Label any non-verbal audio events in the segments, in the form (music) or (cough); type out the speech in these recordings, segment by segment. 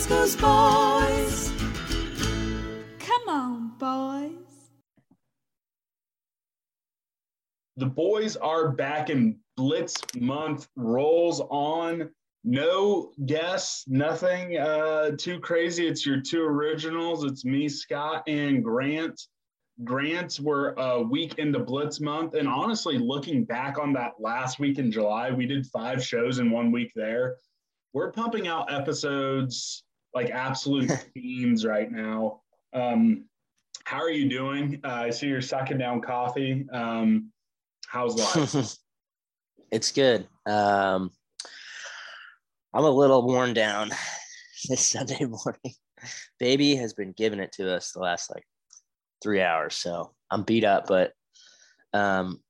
Ooh, boys. Come on, boys. The boys are back and Blitz month rolls on. No guests, nothing uh, too crazy. It's your two originals. It's me, Scott, and Grant. Grants were a week into Blitz month. And honestly, looking back on that last week in July, we did five shows in one week there. We're pumping out episodes like absolute (laughs) fiends right now. Um, how are you doing? Uh, I see you're sucking down coffee. Um, how's life? (laughs) it's good. Um, I'm a little worn down (laughs) this Sunday morning. Baby has been giving it to us the last like three hours, so I'm beat up, but um,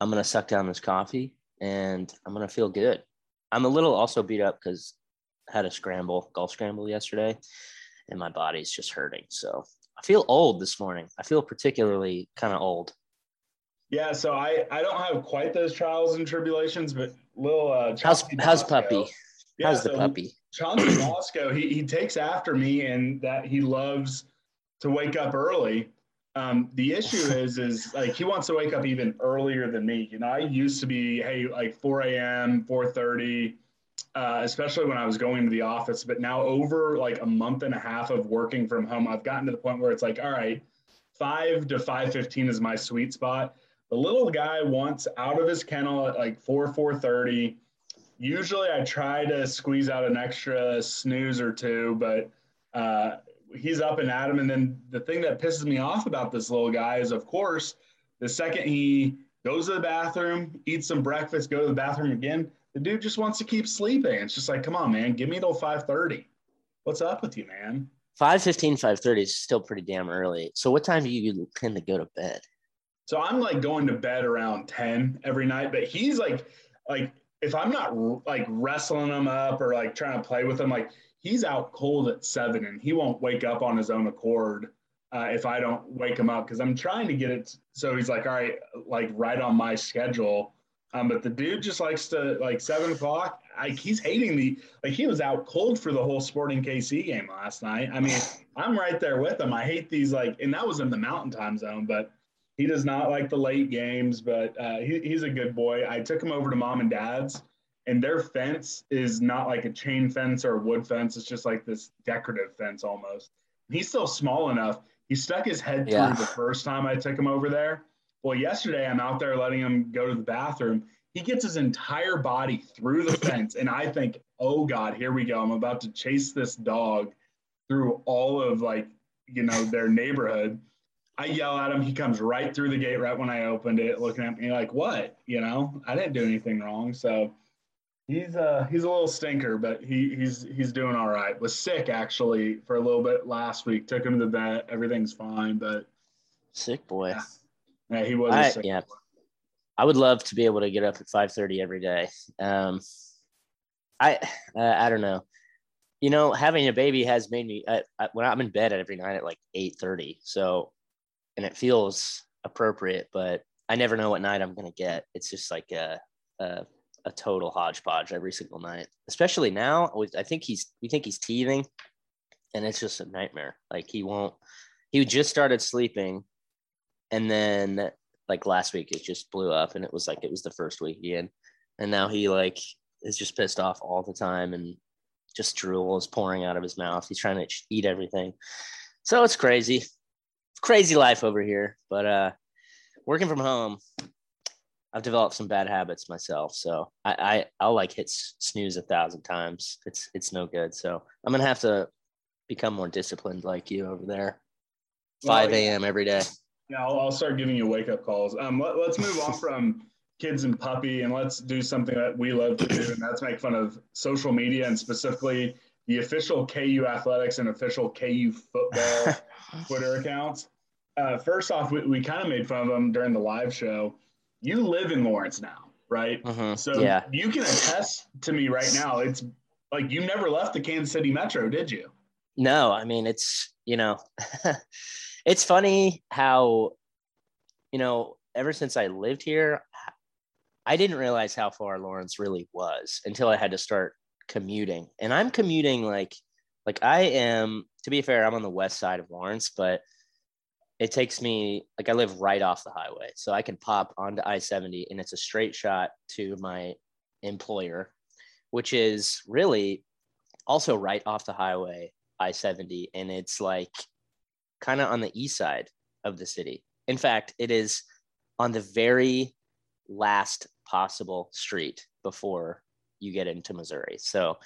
I'm gonna suck down this coffee and I'm gonna feel good. I'm a little also beat up because had a scramble, golf scramble yesterday, and my body's just hurting. So I feel old this morning. I feel particularly kind of old. Yeah, so I I don't have quite those trials and tribulations, but little uh, how's how's puppy? Yeah, how's the so puppy? Chauncey (clears throat) Bosco, he he takes after me, and that he loves to wake up early. Um, the issue (laughs) is, is like he wants to wake up even earlier than me. You know, I used to be, hey, like 4 a.m., 4:30, uh, especially when I was going to the office. But now, over like a month and a half of working from home, I've gotten to the point where it's like, all right, five to 5:15 is my sweet spot. The little guy wants out of his kennel at like 4 4:30. Usually, I try to squeeze out an extra snooze or two, but uh, he's up and at him. And then the thing that pisses me off about this little guy is, of course, the second he goes to the bathroom, eats some breakfast, go to the bathroom again, the dude just wants to keep sleeping. It's just like, come on, man, give me till 5:30. What's up with you, man? 5:15, 5:30 is still pretty damn early. So what time do you tend to go to bed? So I'm like going to bed around 10 every night, but he's like, like if I'm not like wrestling him up or like trying to play with him, like he's out cold at seven and he won't wake up on his own accord uh, if I don't wake him up because I'm trying to get it so he's like, all right, like right on my schedule. Um, but the dude just likes to like seven o'clock. Like he's hating the like he was out cold for the whole Sporting KC game last night. I mean, (sighs) I'm right there with him. I hate these like, and that was in the Mountain Time Zone, but he does not like the late games. But uh, he, he's a good boy. I took him over to mom and dad's, and their fence is not like a chain fence or a wood fence. It's just like this decorative fence almost. He's still small enough. He stuck his head through the first time I took him over there. Well, yesterday I'm out there letting him go to the bathroom. He gets his entire body through the fence, and I think, oh God, here we go. I'm about to chase this dog through all of like you know their neighborhood. I yell at him. He comes right through the gate right when I opened it, looking at me like, "What? You know, I didn't do anything wrong." So he's uh he's a little stinker, but he he's he's doing all right. Was sick actually for a little bit last week. Took him to the vet. Everything's fine, but Sick boy. Yeah. Yeah, he was. I, yeah. I would love to be able to get up at 5:30 every day. Um, I uh, I don't know. You know, having a baby has made me I, I, when I'm in bed every night at like 8:30. So, and it feels appropriate, but I never know what night I'm gonna get. It's just like a a, a total hodgepodge every single night. Especially now, with- I think he's we think he's teething, and it's just a nightmare. Like he won't. He just started sleeping, and then like last week it just blew up and it was like it was the first week again. And now he like is just pissed off all the time and just drool is pouring out of his mouth. He's trying to eat everything. So it's crazy. Crazy life over here. But uh working from home i've developed some bad habits myself. So i, I i'll like hit snooze a thousand times. It's it's no good. So i'm gonna have to become more disciplined like you over there. Well, 5 yeah. a.m every day Yeah, I'll, I'll start giving you wake up calls. Um, let, us move on from (laughs) kids and puppy, and let's do something that we love to do, and that's make fun of social media and specifically the official KU athletics and official KU football (laughs) Twitter accounts. Uh, first off, we, we kind of made fun of them during the live show. You live in Lawrence now, right? Mhm. So yeah. you can attest to me right now. It's like you never left the Kansas City Metro, did you? No, I mean it's you know, (laughs) it's funny how, you know, ever since I lived here, I didn't realize how far Lawrence really was until I had to start commuting. And I'm commuting like, like I am. To be fair, I'm on the west side of Lawrence, but it takes me like I live right off the highway, so I can pop onto I-70, and it's a straight shot to my employer, which is really also right off the highway I 70, and it's like kind of on the east side of the city. In fact, it is on the very last possible street before you get into Missouri. So,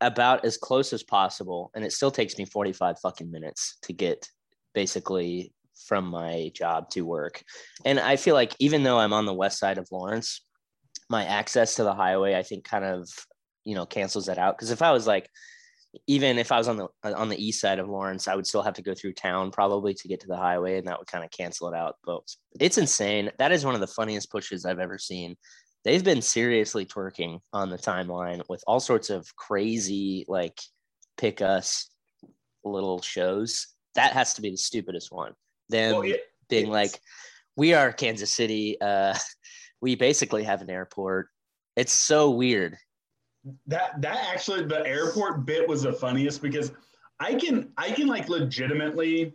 about as close as possible. And it still takes me 45 fucking minutes to get basically from my job to work. And I feel like even though I'm on the west side of Lawrence, my access to the highway, I think kind of, you know, cancels that out. Cause if I was like, even if I was on the on the east side of Lawrence, I would still have to go through town probably to get to the highway, and that would kind of cancel it out. But it's insane. That is one of the funniest pushes I've ever seen. They've been seriously twerking on the timeline with all sorts of crazy like pick us little shows. That has to be the stupidest one. Them Well, it- being like, "We are Kansas City. Uh, (laughs) we basically have an airport." It's so weird. That that actually the airport bit was the funniest because I can I can like legitimately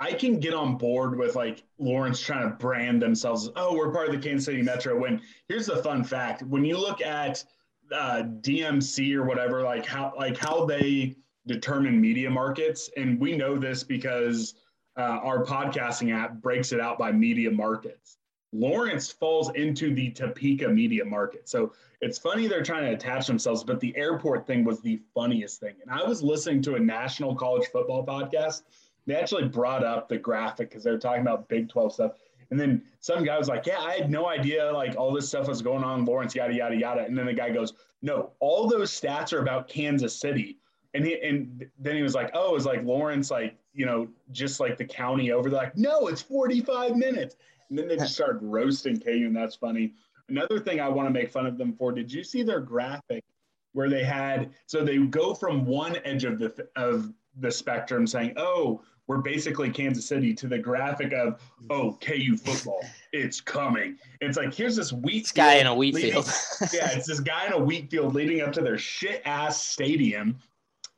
I can get on board with like Lawrence trying to brand themselves. Oh, we're part of the Kansas City Metro. When here's the fun fact: when you look at uh, DMC or whatever, like how like how they determine media markets, and we know this because uh, our podcasting app breaks it out by media markets. Lawrence falls into the Topeka media market. So it's funny they're trying to attach themselves, but the airport thing was the funniest thing. And I was listening to a national college football podcast. They actually brought up the graphic because they were talking about Big 12 stuff. And then some guy was like, Yeah, I had no idea like all this stuff was going on Lawrence, yada, yada, yada. And then the guy goes, No, all those stats are about Kansas City. And he and then he was like, Oh, it's like Lawrence, like, you know, just like the county over. They're like, no, it's 45 minutes. And then they just started roasting KU, and that's funny. Another thing I want to make fun of them for, did you see their graphic where they had so they go from one edge of the of the spectrum saying, "Oh, we're basically Kansas City," to the graphic of, "Oh, KU football, it's coming." It's like here's this wheat This guy in a wheat leading- field. (laughs) yeah, it's this guy in a wheat field leading up to their shit ass stadium.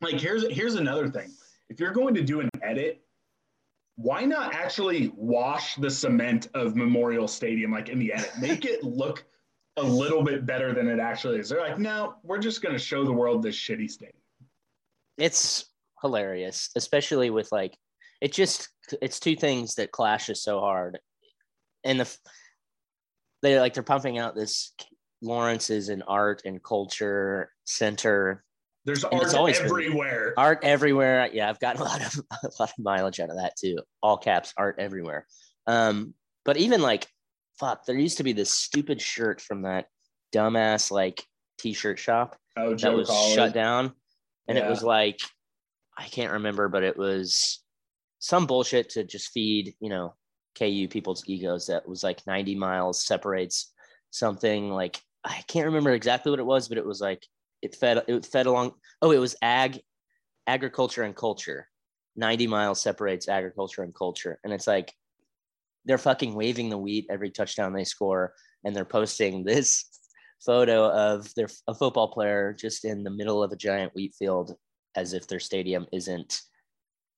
Like here's here's another thing. If you're going to do an edit, why not actually wash the cement of Memorial Stadium like in the edit? Make it look a little bit better than it actually is. They're like, no, we're just going to show the world this shitty stadium. it's hilarious, especially with like it just it's two things that clashes so hard. And the they like they're pumping out this Lawrence is an art and culture center, There's And art always everywhere. art everywhere. Yeah, I've gotten a lot of (laughs) a lot of mileage out of that too. All caps, art everywhere. Um, but even like fuck, there used to be this stupid shirt from that dumbass like t-shirt shop oh, that was Collins. shut down and it was like i can't remember but it was some bullshit to just feed you know ku people's egos that was like 90 miles separates something like i can't remember exactly what it was but it was like it fed it fed along oh it was ag agriculture and culture. 90 miles separates agriculture and culture. And it's like they're fucking waving the wheat every touchdown they score and they're posting this (laughs) photo of their a football player just in the middle of a giant wheat field as if their stadium isn't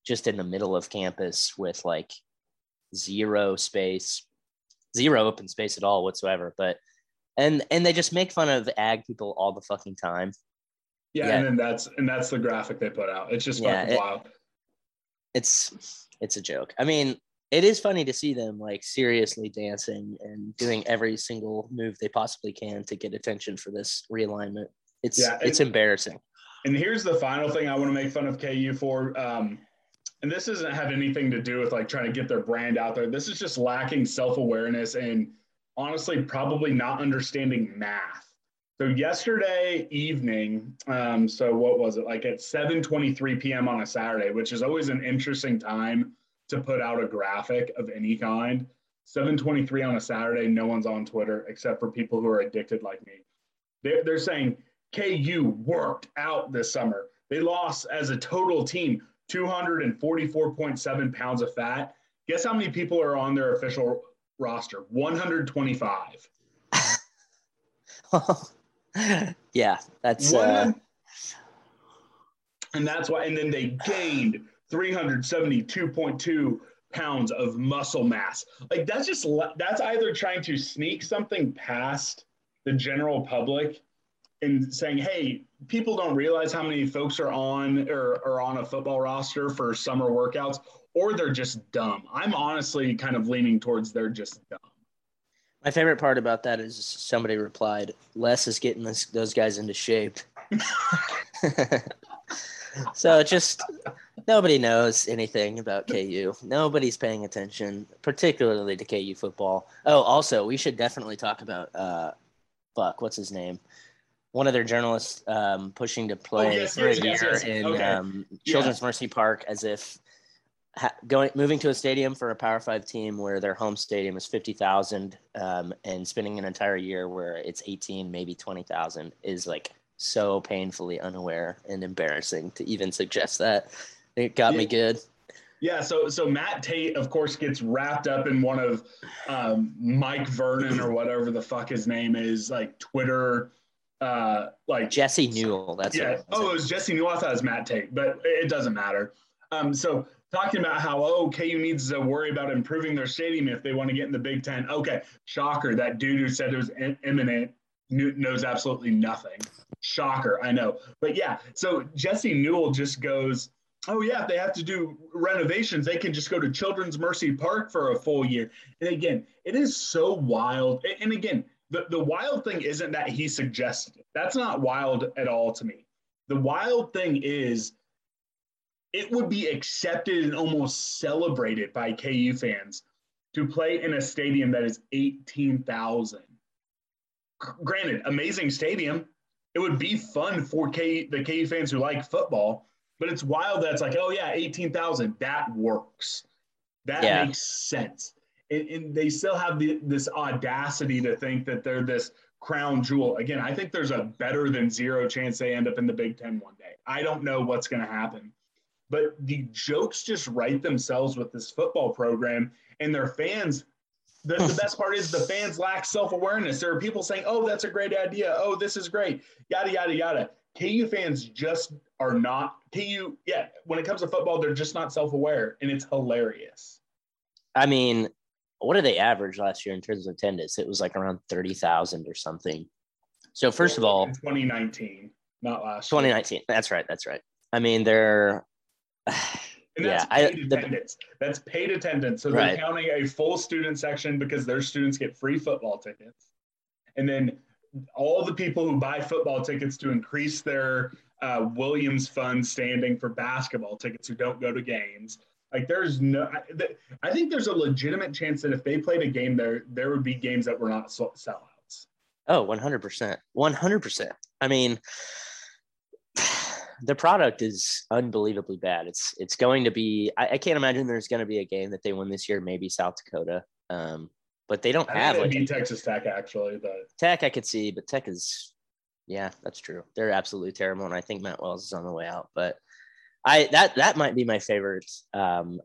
just in the middle of campus with like zero space zero open space at all whatsoever. But and and they just make fun of ag people all the fucking time Yeah, Yeah. and then that's and that's the graphic they put out. It's just Yeah, fucking it- wild. it's it's a joke i mean it is funny to see them like seriously dancing and doing every single move they possibly can to get attention for this realignment it's Yeah, it's it- embarrassing And here's the final thing I want to make fun of KU for. Um, and this doesn't have anything to do with like trying to get their brand out there. This is just lacking self awareness and honestly, probably not understanding math. So yesterday evening, um, so what was it like at 7:23 p.m. on a Saturday, which is always an interesting time to put out a graphic of any kind. 7:23 on a Saturday, no one's on Twitter except for people who are addicted like me. They're, they're saying KU worked out this summer. They lost as a total team 244.7 pounds of fat. Guess how many people are on their official roster? 125. (laughs) yeah, that's uh, and that's why. And then they gained 372.2 pounds of muscle mass. Like that's just that's either trying to sneak something past the general public and saying, "Hey, people don't realize how many folks are on or are on a football roster for summer workouts," or they're just dumb. I'm honestly kind of leaning towards they're just dumb. My favorite part about that is somebody replied, "Les is getting this, those guys into shape." (laughs) so just nobody knows anything about KU. Nobody's paying attention, particularly to KU football. Oh, also, we should definitely talk about uh, fuck, what's his name? One of their journalists um, pushing to play oh, yes, for yes, a yes, year in okay. um, Children's yeah. Mercy Park as if ha- going moving to a stadium for a Power Five team where their home stadium is fifty thousand, um, and spending an entire year where it's eighteen, maybe twenty thousand, is like so painfully unaware and embarrassing to even suggest that. It got yeah. me good. Yeah, so so Matt Tait, of course, gets wrapped up in one of um, Mike Vernon or whatever the fuck his name is, like Twitter, uh, like Jesse Newell. That's yeah. It. Oh, it was Jesse Newell. I thought it was Matt Tait, but it doesn't matter. Um, so talking about how oh KU needs to worry about improving their stadium if they want to get in the Big Ten. Okay, shocker. That dude who said it was imminent knows absolutely nothing. Shocker, I know. But yeah, so Jesse Newell just goes, oh yeah, if they have to do renovations, they can just go to Children's Mercy Park for a full year. And again, it is so wild. And again, the, the wild thing isn't that he suggested it. That's not wild at all to me. The wild thing is it would be accepted and almost celebrated by KU fans to play in a stadium that is 18,000. Granted, amazing stadium. It would be fun for K, the KU fans who like football, but it's wild that it's like, oh, yeah, 18,000. That works. That yeah. makes sense. And, and they still have the, this audacity to think that they're this crown jewel. Again, I think there's a better than zero chance they end up in the Big Ten one day. I don't know what's going to happen but the jokes just write themselves with this football program and their fans. The, the best part is the fans lack self awareness. There are people saying, oh, that's a great idea. Oh, this is great. Yada, yada, yada. KU fans just are not, KU, yeah, when it comes to football, they're just not self aware and it's hilarious. I mean, what did they average last year in terms of attendance? It was like around 30,000 or something. So, first of all, 2019, not last 2019. Year. That's right. That's right. I mean, they're (sighs) and that's yeah, paid I, attendance. The, that's paid attendance. So they're right. counting a full student section because their students get free football tickets. And then all the people who buy football tickets to increase their uh, Williams Fund standing for basketball tickets who don't go to games. Like there's no, I, I think there's a legitimate chance that if they played a game there, there would be games that were not sellouts. Oh, 100%. 100%. I mean, (sighs) the product is unbelievably bad. It's it's going to be. I, I can't imagine there's going to be a game that they win this year. Maybe South Dakota, um, but they don't I have like beat Texas Tech actually. But Tech I could see, but Tech is, yeah, that's true. They're absolutely terrible, and I think Matt Wells is on the way out. But I that that might be my favorite um,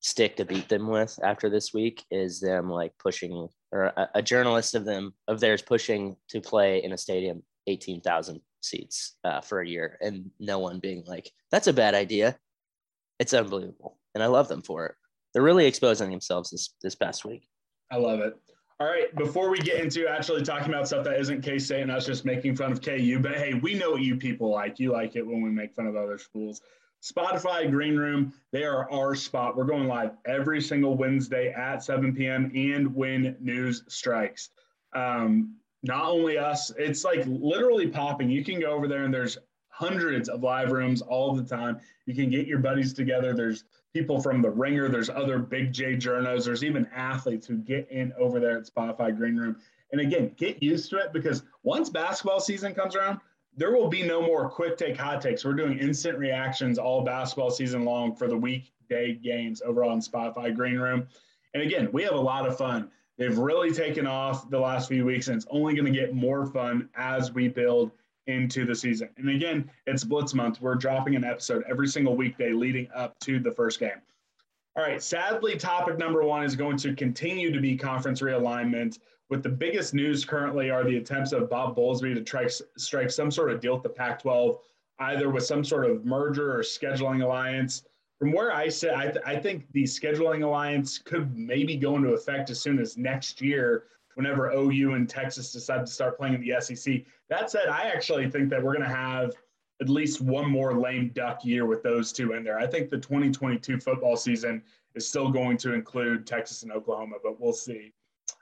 stick to beat them with after this week is them like pushing or a, a journalist of them of theirs pushing to play in a stadium 18,000 seats uh, for a year and no one being like, that's a bad idea. It's unbelievable. And I love them for it. They're really exposing themselves this, this past week. I love it. All right, before we get into actually talking about stuff that isn't K State and us just making fun of KU, but hey, we know what you people like. You like it when we make fun of other schools. Spotify Green Room, they are our spot. We're going live every single Wednesday at 7 p.m. and when news strikes. Um, not only us, it's like literally popping. You can go over there and there's hundreds of live rooms all the time. You can get your buddies together. There's people from the ringer, there's other big J journos, there's even athletes who get in over there at Spotify Green Room And again, get used to it because once basketball season comes around, there will be no more quick take hot takes. We're doing instant reactions all basketball season long for the weekday games over on Spotify Green Room. And again, we have a lot of fun. They've really taken off the last few weeks, and it's only going to get more fun as we build into the season. And again, it's Blitz month. We're dropping an episode every single weekday leading up to the first game. All right, sadly, topic number one is going to continue to be conference realignment. With the biggest news currently are the attempts of Bob Bowlesby to try, strike some sort of deal with the Pac 12, either with some sort of merger or scheduling alliance. From where I sit, I, th- I think the scheduling alliance could maybe go into effect as soon as next year, whenever OU and Texas decide to start playing in the SEC. That said, I actually think that we're going to have at least one more lame duck year with those two in there. I think the 2022 football season is still going to include Texas and Oklahoma, but we'll see.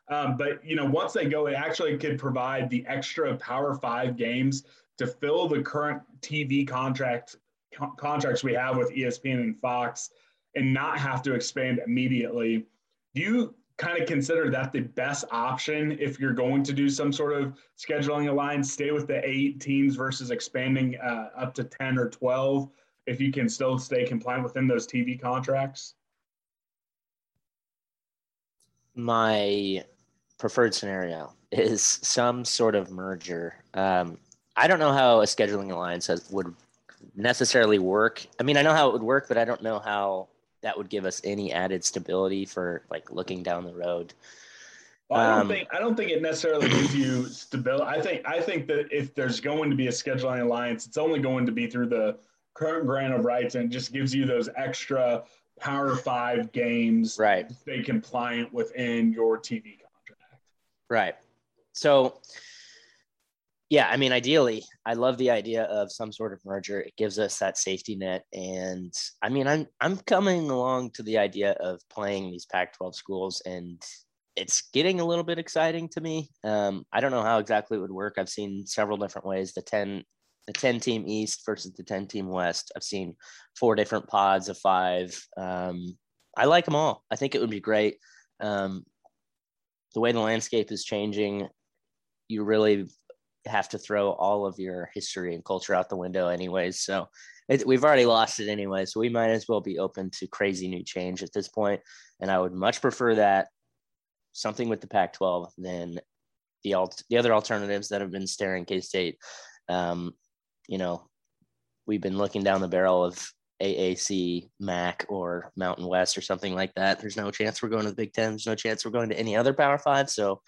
Um, but you know, once they go, it actually could provide the extra Power Five games to fill the current TV contract co- contracts we have with ESPN and Fox, and not have to expand immediately. Do you kind of consider that the best option if you're going to do some sort of scheduling alliance, stay with the eight teams versus expanding uh, up to 10 or 12 if you can still stay compliant within those TV contracts? My preferred scenario is some sort of merger. Um, I don't know how a scheduling alliance has, would necessarily work. I mean, I know how it would work, but I don't know how that would give us any added stability for like looking down the road. Well, I don't Um, think I don't think it necessarily gives you stability. I think I think that if there's going to be a scheduling alliance, it's only going to be through the current grant of rights, and it just gives you those extra Power Five games Right. to stay compliant within your TV contract. Right. So, yeah, I mean, ideally, I love the idea of some sort of merger. It gives us that safety net, and I mean, I'm I'm coming along to the idea of playing these Pac-12 schools, and it's getting a little bit exciting to me. Um, I don't know how exactly it would work. I've seen several different ways. The ten the 10 team East versus the 10 team West. I've seen four different pods of five. Um, I like them all. I think it would be great. Um, the way the landscape is changing, you really have to throw all of your history and culture out the window, anyways. So it, we've already lost it anyway. So we might as well be open to crazy new change at this point. And I would much prefer that something with the Pac 12 than the, alt- the other alternatives that have been staring K State. Um, you know, we've been looking down the barrel of AAC, MAC, or Mountain West or something like that. There's no chance we're going to the Big Ten. There's no chance we're going to any other Power Five. So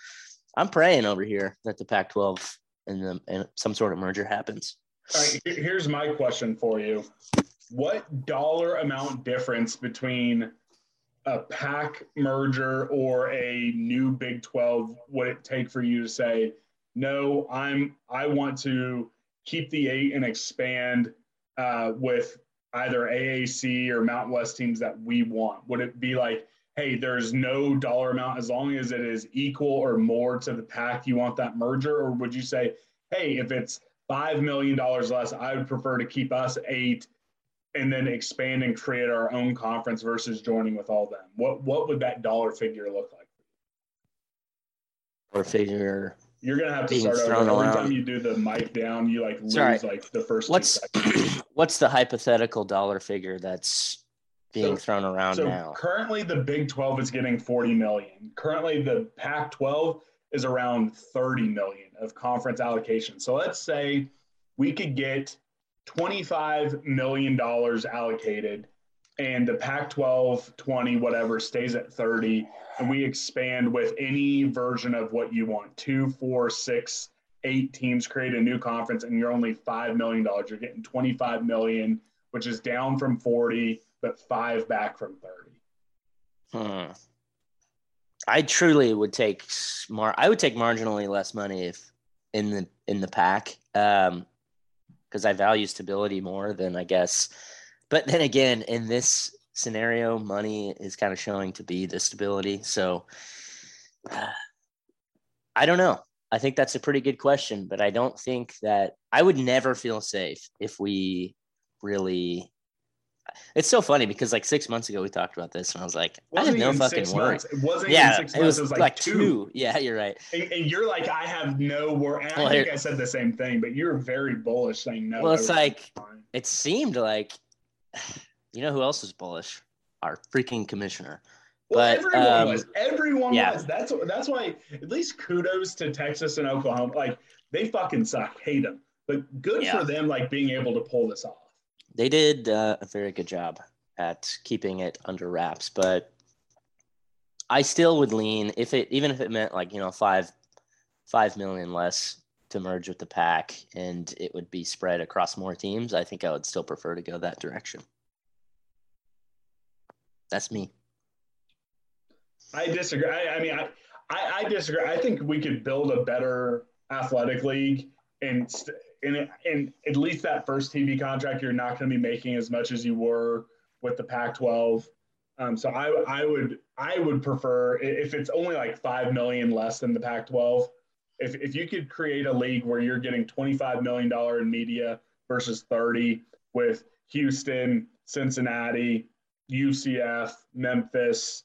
I'm praying over here that the Pac-12 and, and some sort of merger happens. All right, here's my question for you. What dollar amount difference between a pack merger or a new Big 12 would it take for you to say, no, I'm I want to keep the eight and expand uh, with either AAC or Mountain West teams that we want? Would it be like, hey, there's no dollar amount as long as it is equal or more to the pack, you want that merger? Or would you say, hey, if it's $5 million less, I would prefer to keep us eight and then expand and create our own conference versus joining with all them? What, what would that dollar figure look like? Or figure You're gonna have to start over. Every time you do the mic down, you like lose like the first. what's (clears throat) what's the hypothetical dollar figure that's being So- thrown around So now? currently, the Big 12 is getting 40 million. Currently, the Pac 12 is around 30 million of conference allocation. So let's say we could get 25 million dollars allocated, and the Pac 12, 20, whatever, stays at 30, and we expand with any version of what you want two, four, six, eight teams create a new conference, and you're only $5 million. You're getting 25 million, which is down from 40 but five back from 30. Hmm. I truly would take smart. I would take marginally less money if in the in the pack, um, because I value stability more than I guess. But then again, in this scenario, money is kind of showing to be the stability. So (sighs) I don't know. I think that's a pretty good question, but I don't think that I would never feel safe if we really it's so funny because like six months ago we talked about this and I was like, I have no fucking worry. It wasn't Yeah, six it was, it was like, like two. two. Yeah, you're right. And, and you're like, I have no worry. And I think here- I said the same thing, but you're very bullish saying no. Well, it's like- fine. It seemed like, (sighs) you know, who else was bullish? Our freaking commissioner. Well, but, everyone um, was. Everyone yeah. was. That's that's why. At least kudos to Texas and Oklahoma. Like they fucking suck. Hate them. But good Yeah. for them. Like being able to pull this off. They did uh, a very good job at keeping it under wraps, but I still would lean if it even if it meant like you know five five million less to merge with the pack and it would be spread across more teams. I think I would still prefer to go that direction. That's me. I disagree. I, I mean, I, I, I disagree. I think we could build a better athletic league, and st- and and at least that first TV contract, you're not going to be making as much as you were with the Pac-12. Um, so I, I would I would prefer if it's only like five million less than the Pac-12. If if you could create a league where you're getting 25 million dollar in media versus 30 with Houston, Cincinnati, UCF, Memphis,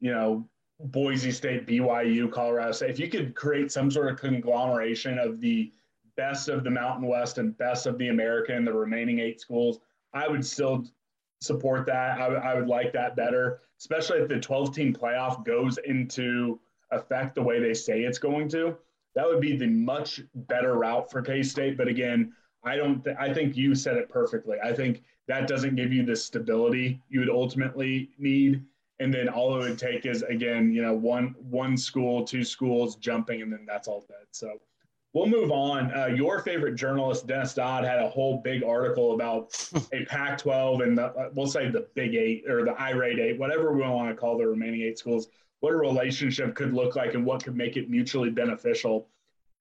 you know, Boise State, BYU, Colorado State. If you could create some sort of conglomeration of the best of the Mountain West and best of the America and the remaining eight schools, I would still support that. I, would- I would like that better, especially if the 12 team playoff goes into effect the way they say it's going to. That would be the much better route for K State. But again, I don't. Th- I think you said it perfectly. I think that doesn't give you the stability you would ultimately need and then all it would take is again you know one one school two schools jumping and then that's all dead so we'll move on. Uh, your favorite journalist dennis dodd had a whole big article about a pac 12 and the, uh, we'll say the big eight or the irate eight whatever we want to call the remaining eight schools what a relationship could look like and what could make it mutually beneficial.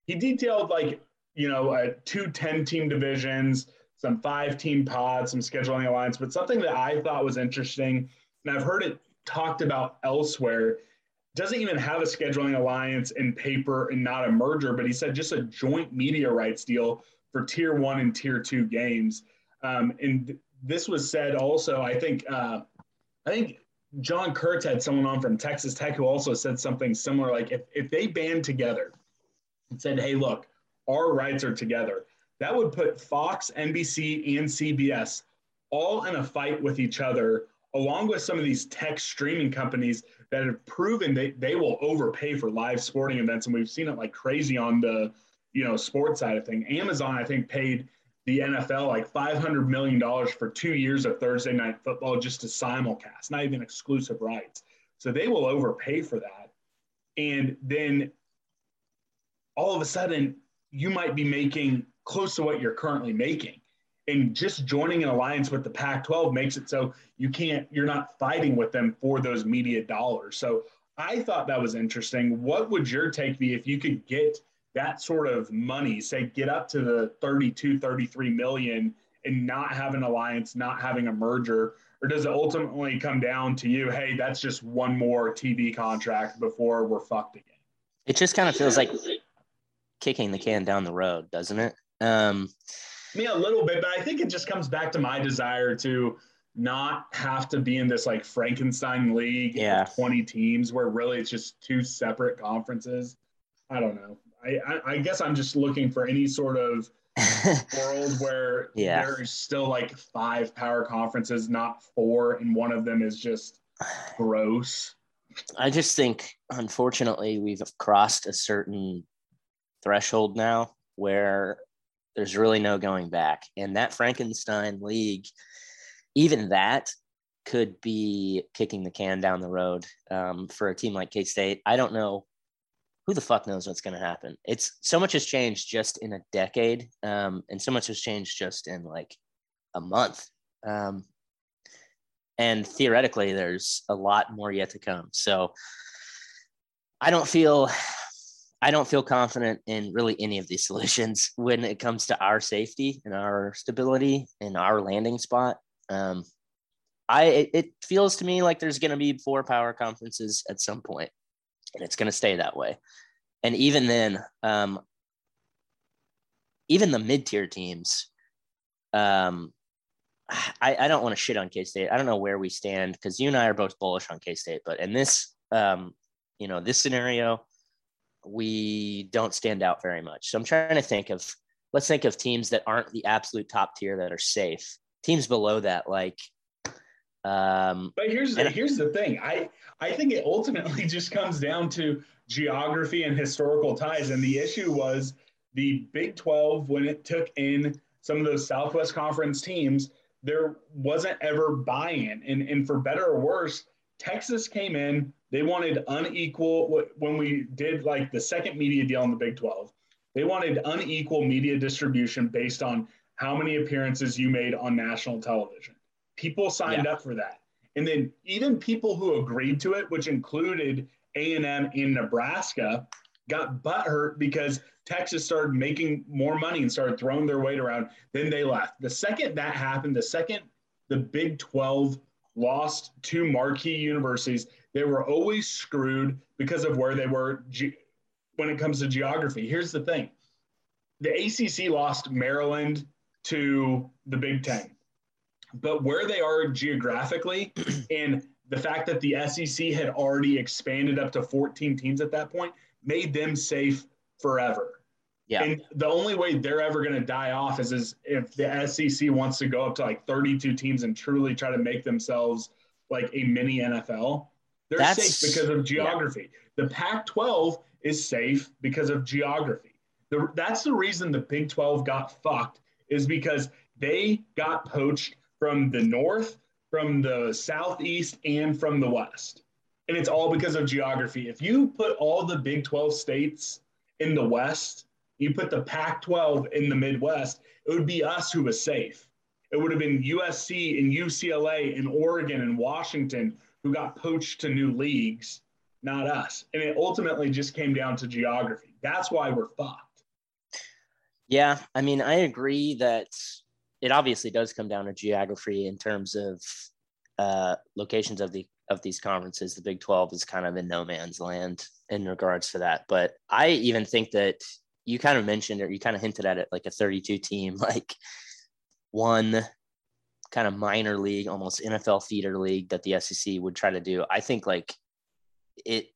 He detailed like you know uh, two 10 team divisions some five team pods some scheduling alliance but something that i thought was interesting and i've heard it talked about elsewhere doesn't even have a scheduling alliance in paper and not a merger but he said just a joint media rights deal for tier one and tier two games. Um, and th- this was said also i think uh, i think john kurtz had someone on from texas tech who also said something similar like if, if they band together and said hey look our rights are together that would put fox nbc and cbs all in a fight with each other along with some of these tech streaming companies that have proven they, they will overpay for live sporting events. And we've seen it like crazy on the you know sports side of thing. Amazon i think paid the nfl like 500 million dollars for two years of thursday night football just to simulcast not even exclusive rights. So they will overpay for that. And then all of a sudden you might be making close to what you're currently making and just joining an alliance with the Pac 12 makes it so you can't, you're not fighting with them for those media dollars. So I thought that was interesting. What would your take be if you could get that sort of money, say get up to the 32, 33 million and not have an alliance, not having a merger? Or does it ultimately come down to you, hey, that's just one more TV contract before we're fucked again? It just kind of feels like kicking the can down the road, doesn't it? Um, Me a little bit, but I think it just comes back to my desire to not have to be in this like Frankenstein league Yeah. of 20 teams where really it's just two separate conferences. I don't know. I, I, I guess I'm just looking for any sort of (laughs) world where Yeah. there's still like five power conferences, not four, and one of them is just gross. I just think, unfortunately, we've crossed a certain threshold now where there's really no going back. And that Frankenstein league, even that could be kicking the can down the road um, for a team like K State. I don't know who the fuck knows what's going to happen. It's so much has changed just in a decade, um, and so much has changed just in like a month. Um, and theoretically, there's a lot more yet to come. So I don't feel I don't feel confident in really any of these (laughs) solutions when it comes to our safety and our stability and our landing spot. Um, I it, feels to me like there's going to be four power conferences at some point, and it's going to stay that way. And even then, um, even the mid tier teams, um, I, I don't want to shit on K State. I don't know where we stand because you and I are both bullish on K State, but in this, um, you know, this scenario, we don't stand out very much. So I'm trying to think of, let's think of teams that aren't the absolute top tier that are safe. Teams below that, like, um, but here's the, here's the thing. I I think it ultimately (laughs) just comes down to geography and historical ties. And the issue was the Big 12 when it took in some of those Southwest Conference teams there wasn't ever buy-in. And, and for better or worse, Texas came in, they wanted unequal when we did like the second media deal in the Big 12. They wanted unequal media distribution based on how many appearances you made on national television. People signed yeah. up for that. And then even people who agreed to it, which included A&M in Nebraska, got butthurt because Texas started making more money and started throwing their weight around. Then they left. The second that happened, the second the Big 12 lost two marquee universities, they were always screwed because of where they were ge- when it comes to geography. Here's the thing the ACC lost Maryland to the Big Ten, but where they are geographically (clears throat) and the fact that the SEC had already expanded up to 14 teams at that point made them safe forever. Yeah. And the only way they're ever going to die off is, is if the SEC wants to go up to like 32 teams and truly try to make themselves like a mini NFL. They're That's, safe because of geography. Yeah. The Pac 12 is safe because of geography. The, that's the reason the Big 12 got fucked, is because they got poached from the north, from the southeast, and from the west. And it's all because of geography. If you put all the Big 12 states in the west, you put the Pac 12 in the Midwest, it would be us who was safe. It would have been USC and UCLA and Oregon and Washington who got poached to new leagues, not us. And it ultimately just came down to geography. That's why we're fucked. Yeah. I mean, I agree that it obviously does come down to geography in terms of uh, locations of the of these conferences. The Big 12 is kind of in no man's land in regards to that. But I even think that you kind of mentioned or you kind of hinted at it like a 32 team (laughs) like one kind of minor league almost NFL feeder league that the SEC would try to do. I think like it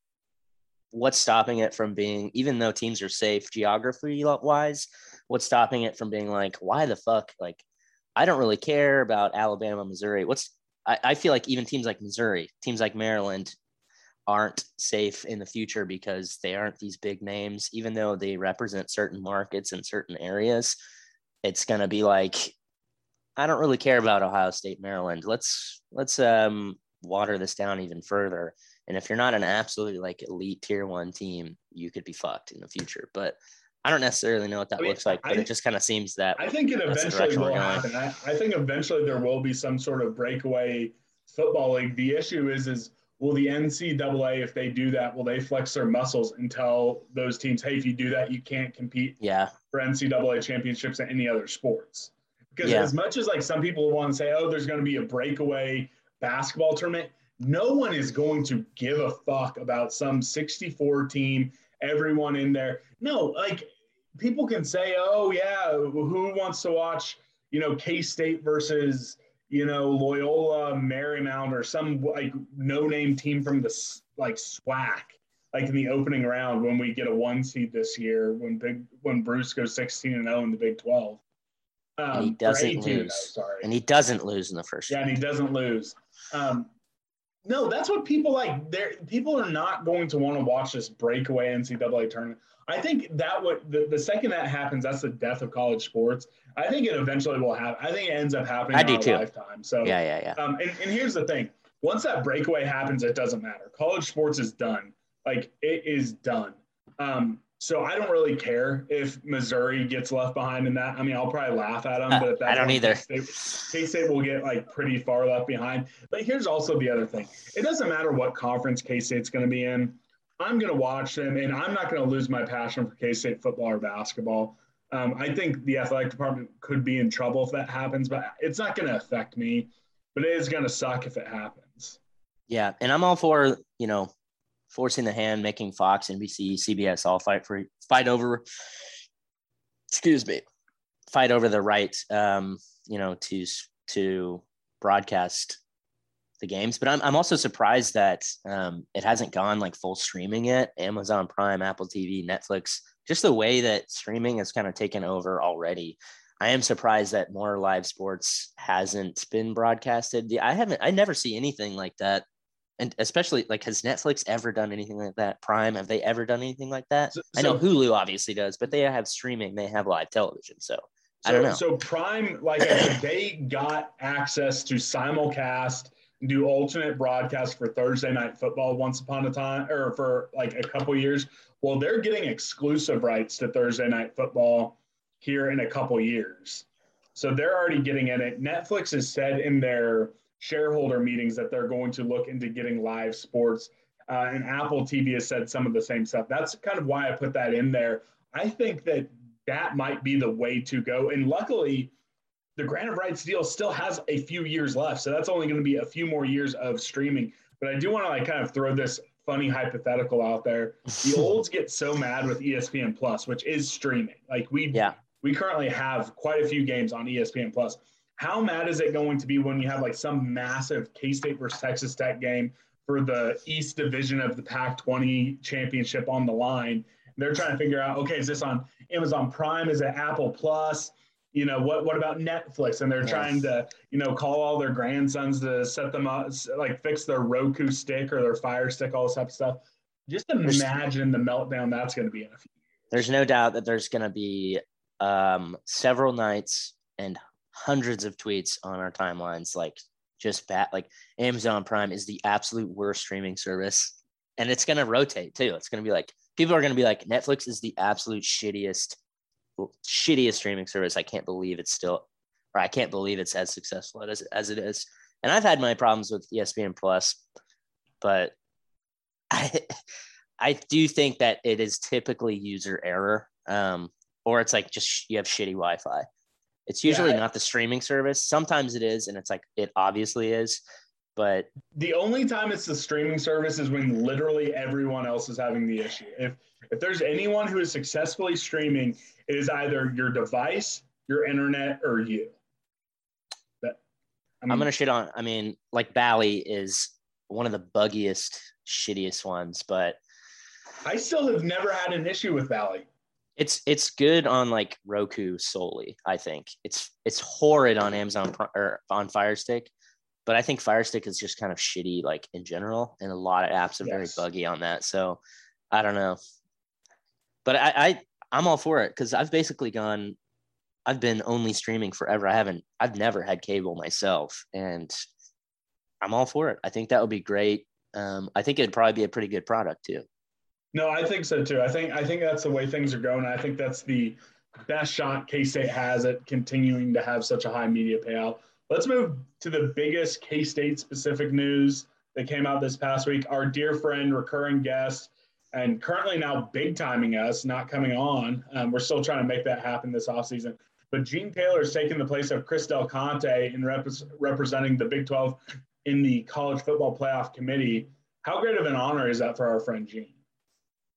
what's stopping it from being even though teams are safe geography wise what's stopping it from being like why the fuck? Like I don't really care about Alabama Missouri. What's I, I feel like even teams like Missouri teams like Maryland aren't safe in the future because they aren't these big names, even though they represent certain markets in certain areas. It's going to be like, I don't really care about Ohio State, Maryland. Let's let's um, water this down even further. And if you're not an absolutely like elite tier one team, you could be fucked in the future. But I don't necessarily know what that I mean, looks like, but I, it just kind of seems that I think it eventually will happen. I, I think eventually there will be some sort of breakaway football league. The issue is is will the NCAA, if they do that, will they flex their muscles and tell those teams, hey, if you do that, you can't compete yeah. for NCAA championships in any other sports? Because yeah. as much as like some people want to say, oh, there's going to be a breakaway basketball tournament, no one is going to give a fuck about some 64 team, everyone in there. No, like people can say, oh, yeah, who wants to watch, you know, K State versus you know, Loyola Marymount or some like no name team from the like SWAC, like in the opening round when we get a one seed this year when big when Bruce goes 16 and 0 in the Big 12. Um, and he doesn't lose. sorry. And he doesn't lose in the first. Yeah, round. and he doesn't lose. Um, no, that's what people like. There, people are not going to want to watch this breakaway NCAA tournament. I think that what the, the second that happens, that's the death of college sports. I think it eventually will happen. I think it ends up happening I in do too. lifetime. So yeah, yeah, yeah. Um, and, and here's the thing: once that breakaway happens, it doesn't matter. College sports is done. Like it is done. Um, so I don't really care if Missouri gets left behind in that. I mean, I'll probably laugh at them, but if that I don't either. K-State will get like pretty far left behind. But here's also the other thing: it doesn't matter what conference K-State's going to be in. I'm going to watch them, and I'm not going to lose my passion for K State football or basketball. Um, I think the athletic department could be in trouble if that happens, but it's not going to affect me. But it is going to suck if it happens. Yeah, and I'm all for you know forcing the hand, making Fox, NBC, CBS all fight for fight over. Excuse me, fight over the right, um, you know, to to broadcast the games. But I'm I'm also surprised that um, it hasn't gone like full streaming yet. Amazon Prime, Apple TV, Netflix, just the way that streaming has kind of taken over already. I am surprised that more live sports hasn't been broadcasted. I haven't. I never see anything like that and especially like has netflix ever done anything like that? Prime have they ever done anything like that? So, i know hulu obviously does but they have streaming they have live television so, so i don't know. so prime like they got access to simulcast do alternate broadcast for thursday night football once upon a time or for like a couple years. Well they're getting exclusive rights to thursday night football here in a couple years. So they're already getting in it. Netflix has said in their shareholder meetings that they're going to look into getting live sports. Uh, and Apple TV has said some of the same stuff. That's kind of why I put that in there. I think that that might be the way to go. And luckily, the grant of rights deal still has a few years left. So that's only going to be a few more years of streaming. But I do want to like kind of throw this funny hypothetical out there. The (laughs) olds get so mad with ESPN Plus, which is streaming. Like we yeah. we currently have quite a few games on ESPN Plus. How mad is it going to be when you have like some massive K State versus Texas Tech game for the East Division of the Pac 20 championship on the line? They're trying to figure out, okay, is this on Amazon Prime? Is it Apple Plus? You know, what, what about Netflix? And they're yes. trying to, you know, call all their grandsons to set them up, like fix their Roku stick or their Fire Stick, all this type of stuff. Just imagine the meltdown that's going to be in a few years. There's no doubt that there's going to be um, several nights and hundreds of tweets on our timelines like just bad like amazon prime is the absolute worst streaming service and it's to rotate too. It's to be like people are to be like netflix is the absolute shittiest shittiest streaming service. I can't believe it's still or i can't believe it's as successful as, as it is. And i've had my problems with espn plus but (laughs) i i do think that it is typically user error um, or it's like just you have shitty wi-fi it's usually yeah. not the streaming service. Sometimes it is, and it's like it obviously is. But the only time it's the streaming service is when literally everyone else is having the issue. If if there's anyone who is successfully streaming, it is either your device, your internet, or you. But, I am gonna shit on. I mean, like Bally is one of the buggiest, shittiest ones, but I still have never had an issue with Bally. It's it's good on like Roku solely. I think it's it's horrid on Amazon or on Fire Stick, but I think Fire Stick is just kind of shitty like in general, and a lot of apps are yes. very buggy on that. So I don't know, but I, I I'm all for it because I've basically gone. I've been only streaming forever. I haven't. I've never had cable myself, and I'm all for it. I think that would be great. Um, I think it'd probably be a pretty good product too. No, I think so too. I think I think that's the way things are going. I think that's the best shot K State has at continuing to have such a high media payout. Let's move to the biggest K State specific news that came out this past week. Our dear friend, recurring guest, and currently now big timing us, not coming on. Um, we're still trying to make that happen this offseason. But Gene Taylor is taking the place of Chris Del Conte in rep- representing the Big 12 in the college football playoff committee. How great of an honor is that for our friend Gene?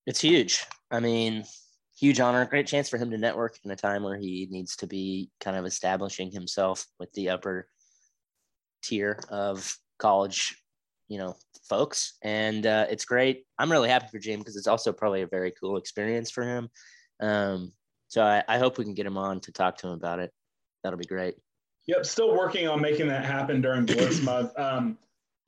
It's huge. I mean, huge honor, great chance for him to network in a time where he needs to be kind of establishing himself with the upper tier of college, you know, folks. And uh, it's great. I'm really happy for Jim because it's also probably a very cool experience for him. Um, so I, I hope we can get him on to talk to him about it. That'll be great. Yep, still working on making that happen during Blitz (clears throat) month. Um,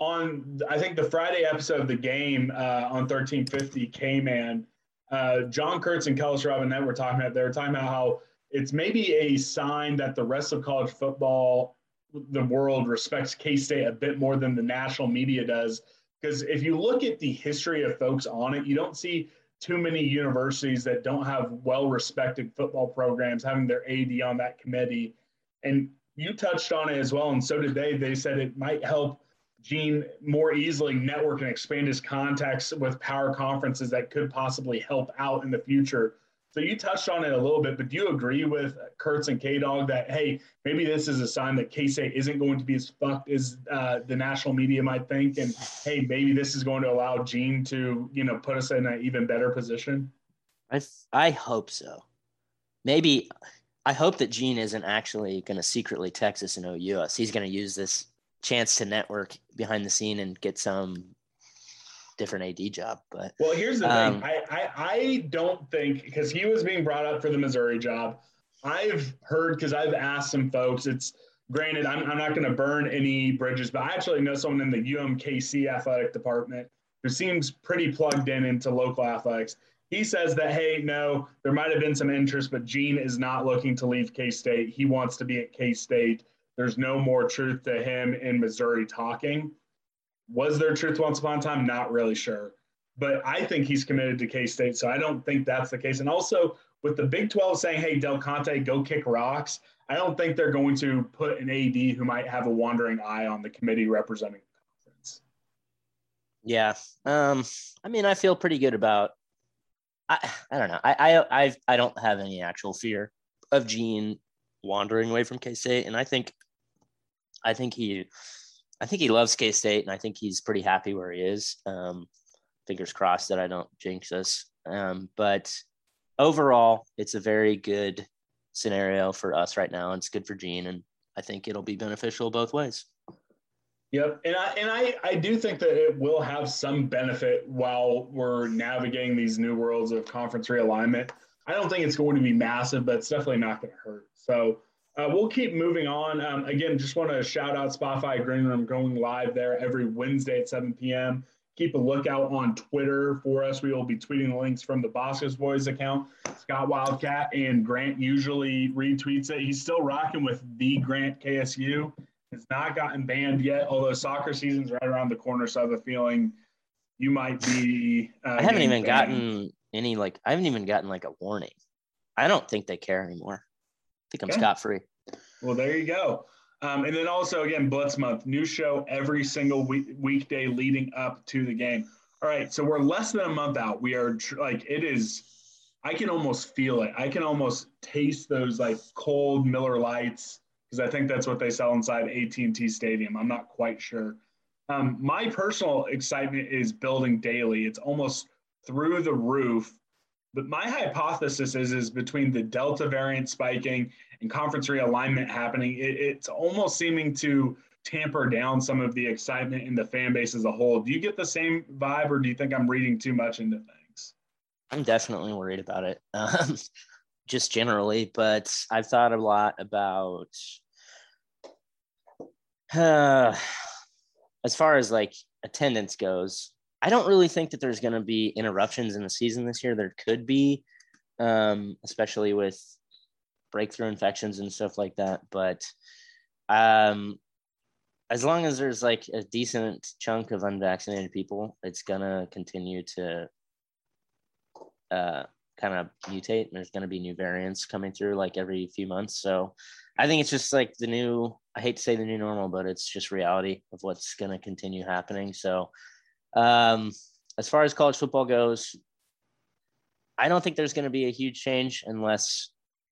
on I think the Friday episode of the game uh, on 1350 K-Man, uh, John Kurtz and Kellis Robinett were talking about they were talking about how it's maybe a sign that the rest of college football, the world respects K-State a bit more than the national media does. Because if you look at the history of folks on it, you don't see too many universities that don't have well-respected football programs having their AD on that committee. And you touched on it as well, and so did they. They said it might help Gene more easily network and expand his contacts with power conferences that could possibly help out in the future. So you touched on it a little bit, but do you agree with Kurtz and K Dog that hey, maybe this is a sign that K State isn't going to be as fucked as uh, the national media might think, and hey, maybe this is going to allow Gene to you know put us in an even better position. I I hope so. Maybe I hope that Gene isn't actually going to secretly Texas and OU us. He's going to use this chance to network behind the scene and get some different AD job. But well, here's the um, thing. I, I I don't think because he was being brought up for the Missouri job. I've heard because I've asked some folks. It's granted, I'm, I'm not going to burn any bridges, but I actually know someone in the UMKC athletic department who seems pretty plugged in into local athletics. He says that, hey, no, there might have been some interest, but Gene is not looking to leave K State. He wants to be at K State. There's no more truth to him in Missouri talking. Was there truth once upon a time? Not really sure. But I think he's committed to K State. So I don't think that's the case. And also, with the Big 12 saying, hey, Del Conte, go kick rocks, I don't think they're going to put an AD who might have a wandering eye on the committee representing the conference. Yeah. Um, I mean, I feel pretty good about I, I don't know. I, I I I don't have any actual fear of Gene wandering away from K State, and I think I think he I think he loves K State, and I think he's pretty happy where he is. Um, fingers crossed that I don't jinx us. Um, but overall, it's a very good scenario for us right now. It's good for Gene, and I think it'll be beneficial both ways. Yep, and I and I I do think that it will have some benefit while we're navigating these new worlds of conference realignment. I don't think it's going to be massive, but it's definitely not going to hurt. So uh, we'll keep moving on. Um, again, just want to shout out Spotify Green Room going live there every Wednesday at 7 p.m. Keep a lookout on Twitter for us. We will be tweeting the links from the Bosco's Boys account. Scott Wildcat and Grant usually retweets it. He's still rocking with the Grant KSU has not gotten banned yet, although soccer season's right around the corner. So I have a feeling you might be. Uh, I haven't even banned. gotten any like I haven't even gotten like a warning. I don't think they care anymore. I think I'm okay. scot free. Well, there you go. Um, and then also again, Blitz Month, new show every single week, weekday leading up to the game. All right, so we're less than a month out. We are tr- like it is. I can almost feel it. I can almost taste those like cold Miller Lights because I think that's what they sell inside AT&T Stadium. I'm not quite sure. Um, my personal excitement is building daily. It's almost through the roof. But my hypothesis is, is between the Delta variant spiking and conference realignment happening, it, it's almost seeming to tamper down some of the excitement in the fan base as a whole. Do you get the same vibe, or do you think I'm reading too much into things? I'm definitely worried about it. (laughs) Um, just generally, but I've thought a lot about uh, (sighs) as far as like attendance goes. I don't really think that there's going to be interruptions in the season this year. There could be, um, especially with breakthrough infections and stuff like that. But um, as long as there's like a decent chunk of unvaccinated people, it's gonna continue to uh, kind of mutate and there's to be new variants coming through like every few months so i think it's just like the new i hate to say the new normal but it's just reality of what's to continue happening so um as far as college football goes i don't think there's going to be a huge change unless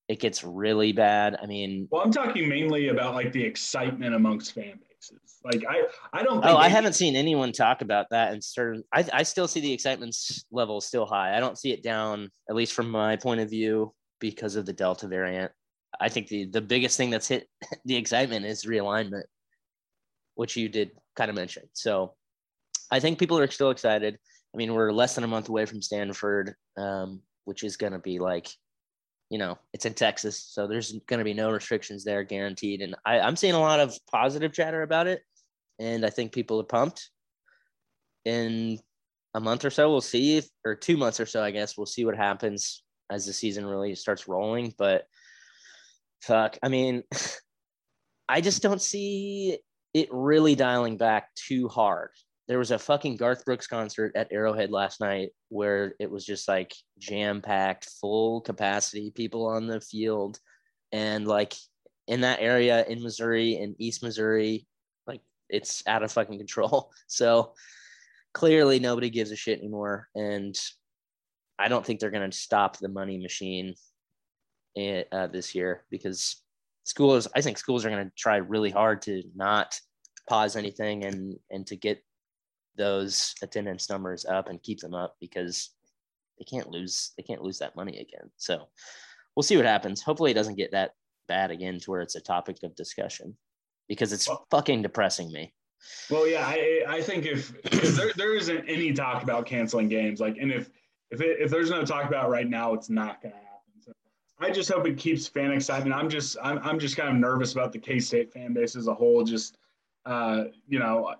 it gets really bad i mean well i'm talking mainly about like the excitement amongst fan bases. like I, I don't. oh, I haven't seen anyone talk about that. And certain, I, I still see the excitement level still high. I don't see it down, at least from my point of view, because of the Delta variant. I think the the biggest thing that's hit (laughs) the excitement is realignment, which you did kind of mention. So, I think people are still excited. I mean, we're less than a month away from Stanford, um, which is going to be like you know, it's in Texas, so there's going to be no restrictions there guaranteed. And I, I'm seeing a lot of positive chatter about it, and I think people are pumped. In a month or so, we'll see, if, or two months or so, I guess, we'll see what happens as the season really starts rolling. But fuck, I mean, (laughs) I just don't see it really dialing back too hard there was a fucking Garth Brooks concert at Arrowhead last night where it was just like jam packed, full capacity, people on the field. And like in that area in Missouri, in East Missouri, like it's out of fucking control. (laughs) So clearly nobody gives a shit anymore. And I don't think they're going to stop the money machine eh, uh, this year because schools, I think schools are going to try really hard to not pause anything and and to get those attendance numbers up and keep them up because they can't lose they can't lose that money again. So we'll see what happens. Hopefully, it doesn't get that bad again to where it's a topic of discussion because it's well, fucking depressing me. Well, yeah, I, I think if, if there, there isn't any talk about canceling games, like, and if if it, if there's no talk about right now, it's not going to happen. So I just hope it keeps fan excitement. I'm just I'm I'm just kind of nervous about the K State fan base as a whole. Just uh, you know,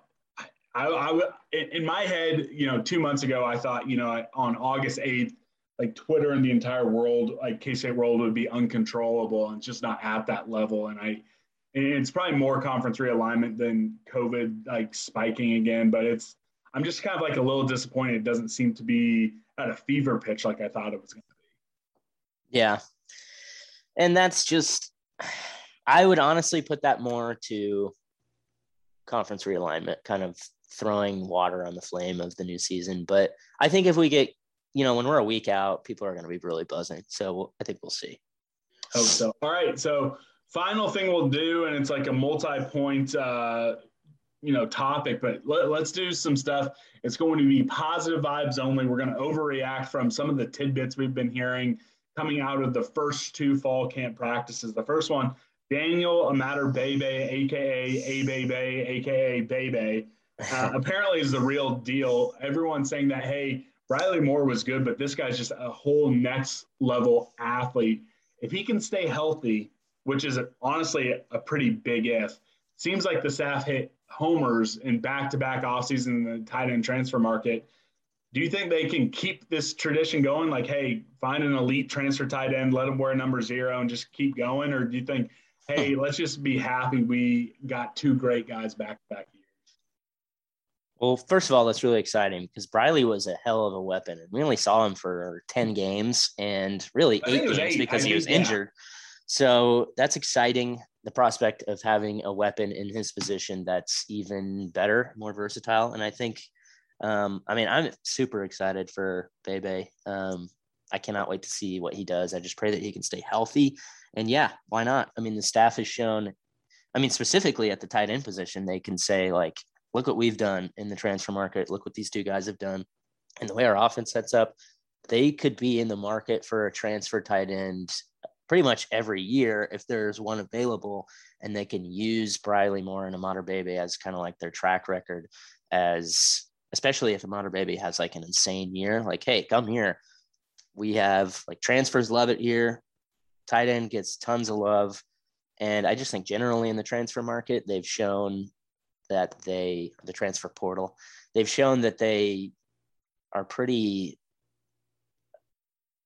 I, I, in my head, you know, two months ago, I thought, you know, on August 8th, like Twitter and the entire world, like K State world would be uncontrollable and just not at that level. And I, and it's probably more conference realignment than COVID like spiking again, but it's, I'm just kind of like a little disappointed. It doesn't seem to be at a fever pitch like I thought it was going to be. Yeah. And that's just, I would honestly put that more to conference realignment, kind of throwing water on the flame of the new season. But I think if we get, you know, when we're a week out, people are going to be really buzzing. So I think we'll see. Hope so. All right. So final thing we'll do, and it's like a multi-point, uh, you know, topic, but let, let's do some stuff. It's going to be positive vibes only. We're going to overreact from some of the tidbits we've been hearing coming out of the first two fall camp practices. The first one, Daniel Imatorbhebhe, aka A Bebe, aka Bebe uh, apparently is the real deal. Everyone's saying that, hey, Briley Moore was good, but this guy's just a whole next level athlete. If he can stay healthy, which is honestly a pretty big if, seems like the staff hit homers in back to back offseason in the tight end transfer market. Do you think they can keep this tradition going? Like, hey, find an elite transfer tight end, let him wear number zero, and just keep going? Or do you think, hey, let's just be happy we got two great guys back to back well, first of all, that's really exciting because Briley was a hell of a weapon. And we only saw him for 10 games and really eight games eight. because I he was yeah. injured. So that's exciting. The prospect of having a weapon in his position that's even better, more versatile. And I think, um, I mean, I'm super excited for Bebe. Um, I cannot wait to see what he does. I just pray that he can stay healthy. And yeah, why not? I mean, the staff has shown, I mean, specifically at the tight end position, they can say, like, look what we've done in the transfer market. Look what these two guys have done. And the way our offense sets up, they could be in the market for a transfer tight end pretty much every year if there's one available and they can use Briley Moore and Imatorbhebhe as kind of like their track record as especially if Imatorbhebhe has like an insane year like hey come here we have like transfers love it here tight end gets tons of love and I just think generally in the transfer market they've shown that they the transfer portal they've shown that they are pretty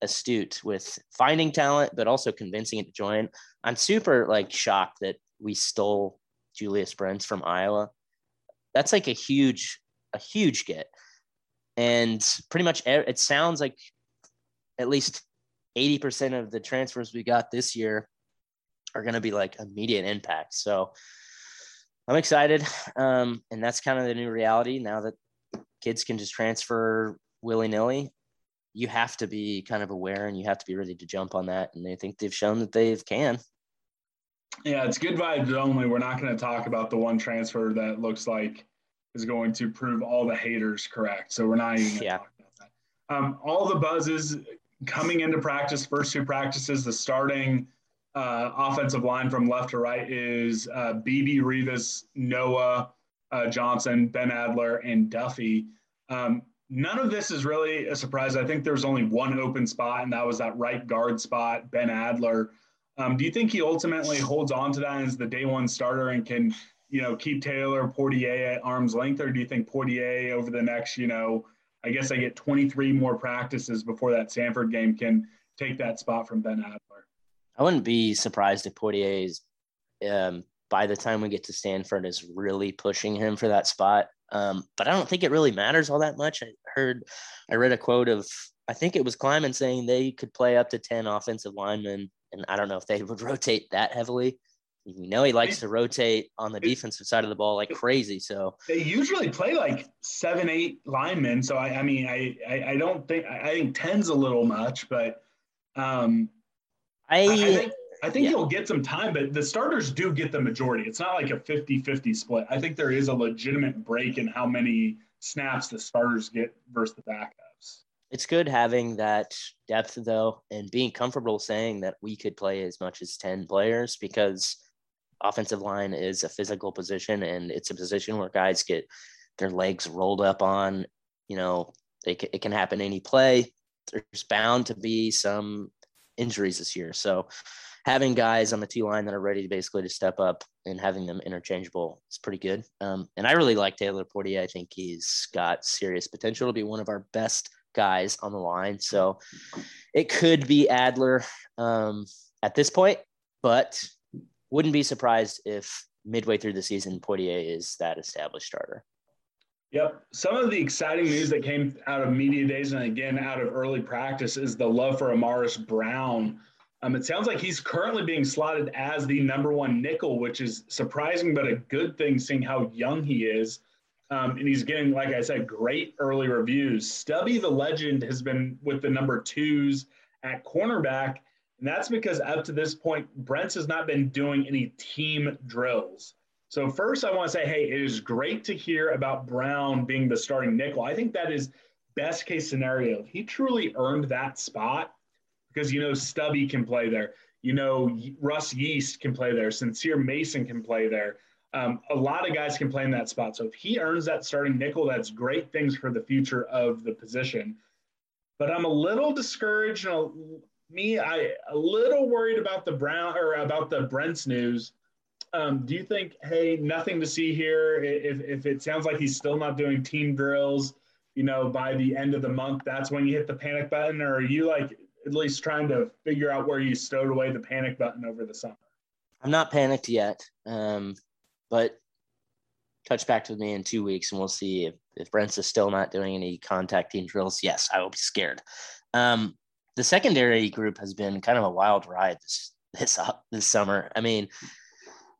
astute with finding talent but also convincing it to join. I'm super like shocked that we stole julius brents from iowa. That's like a huge a huge get. And pretty much it sounds like at least 80% of the transfers we got this year are going to be like immediate impact. So I'm excited. Um, and that's kind of the new reality now that kids can just transfer willy nilly. You have to be kind of aware and you have to be ready to jump on that. And they think they've shown that they can. Yeah, it's good vibes only. We're not going to talk about the one transfer that looks like is going to prove all the haters correct. So we're not even yeah. Um, all the buzzes coming into practice, first two practices, the starting uh, offensive line from left to right is uh, Beebe Rivas, Noah uh, Johnson, Ben Adler, and Duffy. Um, none of this is really a surprise. I think there's only one open spot, and that was that right guard spot, Ben Adler. Um, do you think he ultimately holds on to that as the day one starter and can, you know, keep Taylor Poitier at arm's length, or do you think Poitier over the next, you know, I guess I get 23 more practices before that Stanford game can take that spot from Ben Adler? I wouldn't be surprised if Poitier is, um, by the time we get to Stanford, is really pushing him for that spot. Um, but I don't think it really matters all that much. I heard, I read a quote of, I think it was Klieman saying they could play up to 10 offensive linemen. And I don't know if they would (laughs) rotate that heavily. You know, he likes to rotate on the defensive side of the ball like crazy. So they usually play like seven, eight linemen. So I, I mean, I, I, I don't think I think ten's a little much, but um, I, I think, I think yeah. he'll get some time, but the starters do get the majority. It's not like a 50 50 split. I think there is a legitimate break in how many snaps the starters get versus the backups. it's good having that depth though, and being comfortable saying that we could play as much as ten players because offensive line is a physical position and it's a position where guys get their legs rolled up on. You know, it, it can happen any play. There's bound to be some injuries this year, so having guys on the T line that are ready to basically to step up and having them interchangeable is pretty good. Um, and I really like Taylor Poitier. I think he's got serious potential to be one of our best guys on the line. So it could be Adler um, at this point, but wouldn't be surprised if midway through the season, Poitier is that established starter. Yep. Some of the exciting news that came out of media days and again out of early practice is the love for Amaris Brown. Um, it sounds like he's currently being slotted as the number one nickel, which is surprising, but a good thing seeing how young he is. Um, and he's getting, like I said, great early reviews. Stubby the legend has been with the number twos at cornerback. And that's because up to this point, Brents has not been doing any team drills. So, first, I want to say, hey, it is great to hear about Brown being the starting nickel. I think that is best case scenario. He truly earned that spot because, you know, Stubby can play there. You know, Russ Yeast can play there. Sincere Mason can play there. Um, a lot of guys can play in that spot. So if he earns that starting nickel, that's great things for the future of the position. But I'm a little discouraged. And me, I a little worried about the Brown or about the Brents news. Um, do you think, hey, nothing to see here? If, if it sounds like he's still not doing team drills, you know, by the end of the month, that's when you hit the panic button, or are you like at least trying to figure out where you stowed away the panic button over the summer? I'm not panicked yet. Um, but touch back with me in two weeks and we'll see if, if Brents is still not doing any contact team drills. Yes, I will be scared. Um, the secondary group has been kind of a wild ride this this uh, this summer. I mean,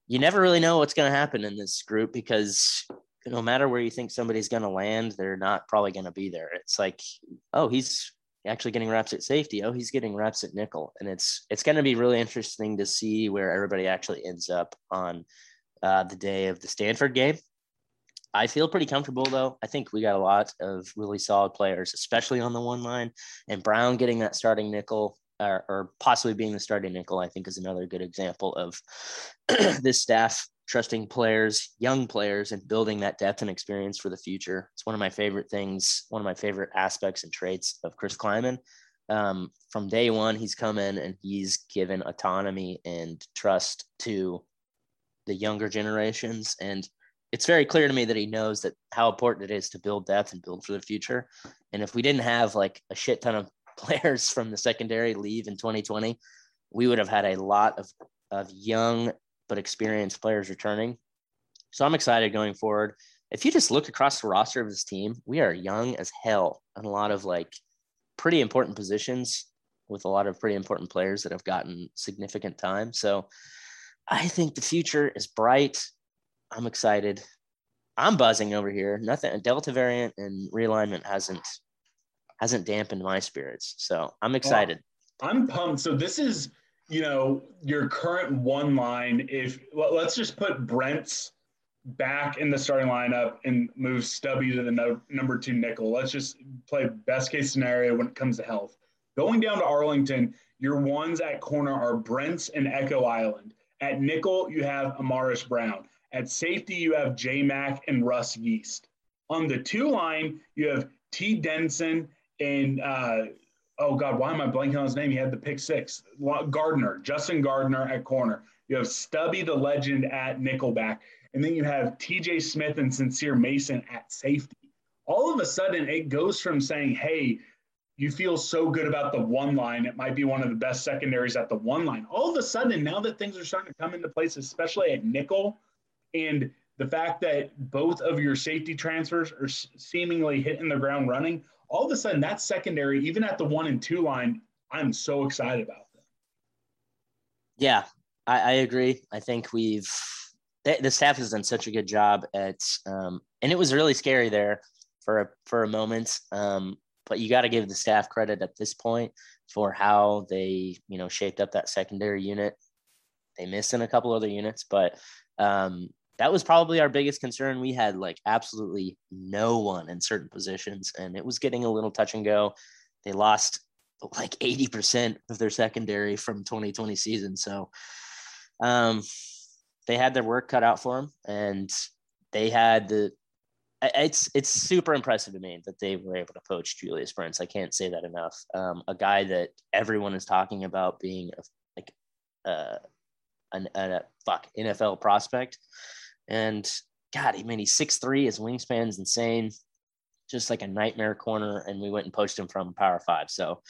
you never really know what's going to happen in this group because no matter where you think somebody's going to land, they're not probably going to be there. It's like, oh, he's actually getting reps at safety. Oh, he's getting reps at nickel, and it's it's going to be really interesting to see where everybody actually ends up on uh, the day of the Stanford game. I feel pretty comfortable though. I think we got a lot of really solid players, especially on the one line. And Brown getting that starting nickel or, or possibly being the starting nickel, I think is another good example of (clears throat) this staff trusting players, young players, and building that depth and experience for the future. It's one of my favorite things, one of my favorite aspects and traits of Chris Klieman. Um, from day one, he's come in and he's given autonomy and trust to the younger generations. And it's very clear to me that he knows that how important it is to build depth and build for the future. And if we didn't have like a shit ton of players from the secondary leave in 2020, we would have had a lot of, of young but experienced players returning. So I'm excited going forward. If you just look across the roster of this team, we are young as hell and a lot of like pretty important positions with a lot of pretty important players that have gotten significant time. So I think the future is bright. I'm excited. I'm buzzing over here. Nothing a Delta variant and realignment hasn't hasn't dampened my spirits. So I'm excited. Well, I'm pumped. So this is, you know, your current one line. If let's just put Brents back in the starting lineup and move Stubby to the no, number two nickel. Let's just play best case scenario when it comes to health. Going down to Arlington, your ones at corner are Brents and Echo Island. At nickel, you have Amaris Brown. At safety, you have J Mac and Russ Yeast. On the two line, you have T. Denson and uh, oh god, why am I blanking on his name? He had the pick six. Gardner, Justin Gardner at corner. You have Stubby the legend at nickelback, and then you have T.J. Smith and Sincere Mason at safety. All of a sudden, it goes from saying, "Hey, you feel so good about the one line. It might be one of the best secondaries at the one line. All of a sudden, now that things are starting to come into place, especially at nickel, and the fact that both of your safety transfers are seemingly hitting the ground running, all of a sudden that secondary, even at the one and two line, I'm so excited about them. Yeah, I, I agree. I think we've the staff has done such a good job at, um, and it was really scary there for a, for a moment. Um, but you got to give the staff credit at this point for how they, you know, shaped up that secondary unit. They missed in a couple other units, but um, that was probably our biggest concern. We had like absolutely no one in certain positions, and it was getting a little touch and go. They lost like 80% of their secondary from 2020 season. So um, they had their work cut out for them, and they had the. It's it's super impressive to me that they were able to poach Julius Brents. I can't say that enough. Um, a guy that everyone is talking about being a, like uh, an, a fuck NFL prospect and God, I mean, he's six three. His wingspan's insane, just like a nightmare corner. And we went and poached him from Power Five. So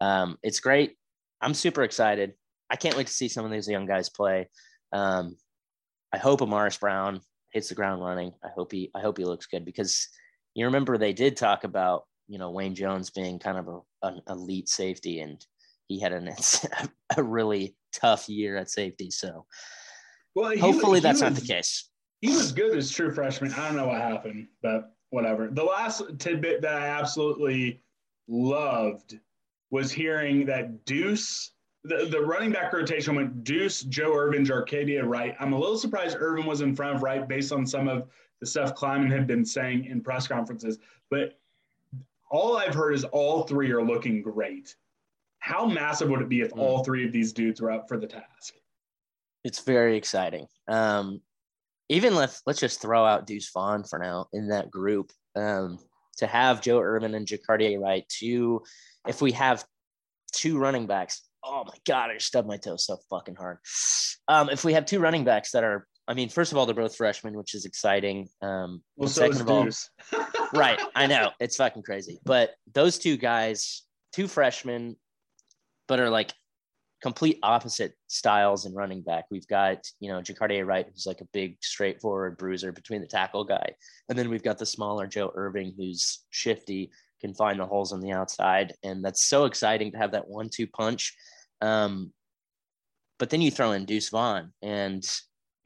um, it's great. I'm super excited. I can't wait to see some of these young guys play. Um, I hope Amaris Brown hits the ground running. I hope he I hope he looks good because you remember they did talk about you know Wayne Jones being kind of a, an elite safety and he had an, (laughs) a really tough year at safety. So well, hopefully he, that's he was, not the case he was good as true freshman. I don't know what happened, but whatever. The last tidbit that I absolutely loved was hearing that Deuce, the, the running back rotation went Deuce, Joe Ervin, Jacardia Wright. I'm a little surprised Ervin was in front of Wright based on some of the stuff Klieman had been saying in press conferences. But all I've heard is all three are looking great. How massive would it be if all three of these dudes were up for the task? It's very exciting. Um, even let's let's just throw out Deuce Vaughn for now in that group. Um, to have Joe Ervin and Jacardia Wright, two, if we have two running backs, oh my god, I just stubbed my toe so fucking hard. Um, if we have two running backs that are, I mean, first of all, they're both freshmen, which is exciting. Um, well, so second of all, (laughs) right, I know (laughs) it's fucking crazy, but those two guys, two freshmen, but are like complete opposite styles in running back. We've got, you know, Jacardia Wright, who's like a big, straightforward bruiser between the tackle guy. And then we've got the smaller Joe Irving, who's shifty, can find the holes on the outside. And that's so exciting to have that one two punch. Um, but then you throw in Deuce Vaughn, and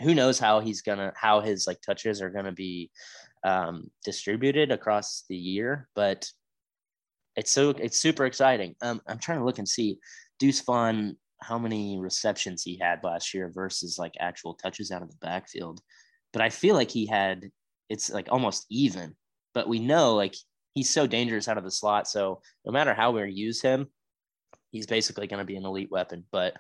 who knows how he's gonna, how his like touches are gonna be um, distributed across the year. But it's so, it's super exciting. Um, I'm trying to look and see. Deuce Vaughn how many receptions he had last year versus like actual touches out of the backfield. But I feel like he had it's like almost even. But we know like he's so dangerous out of the slot. So no matter how we use him, he's basically going to be an elite weapon. But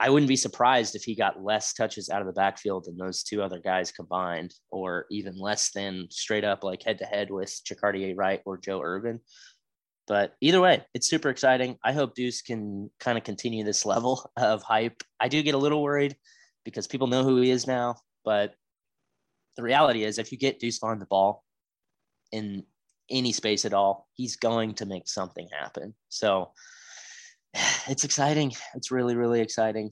I wouldn't be surprised if he got less touches out of the backfield than those two other guys combined, or even less than straight up like head to head with Jacardia Wright or Joe Ervin. But either way, it's super exciting. I hope Deuce can kind of continue this level (laughs) of hype. I do get a little worried because people know who he is now, but the reality is if you get Deuce on the ball in any space at all, he's going to make something happen. So (sighs) it's exciting. It's really, really exciting.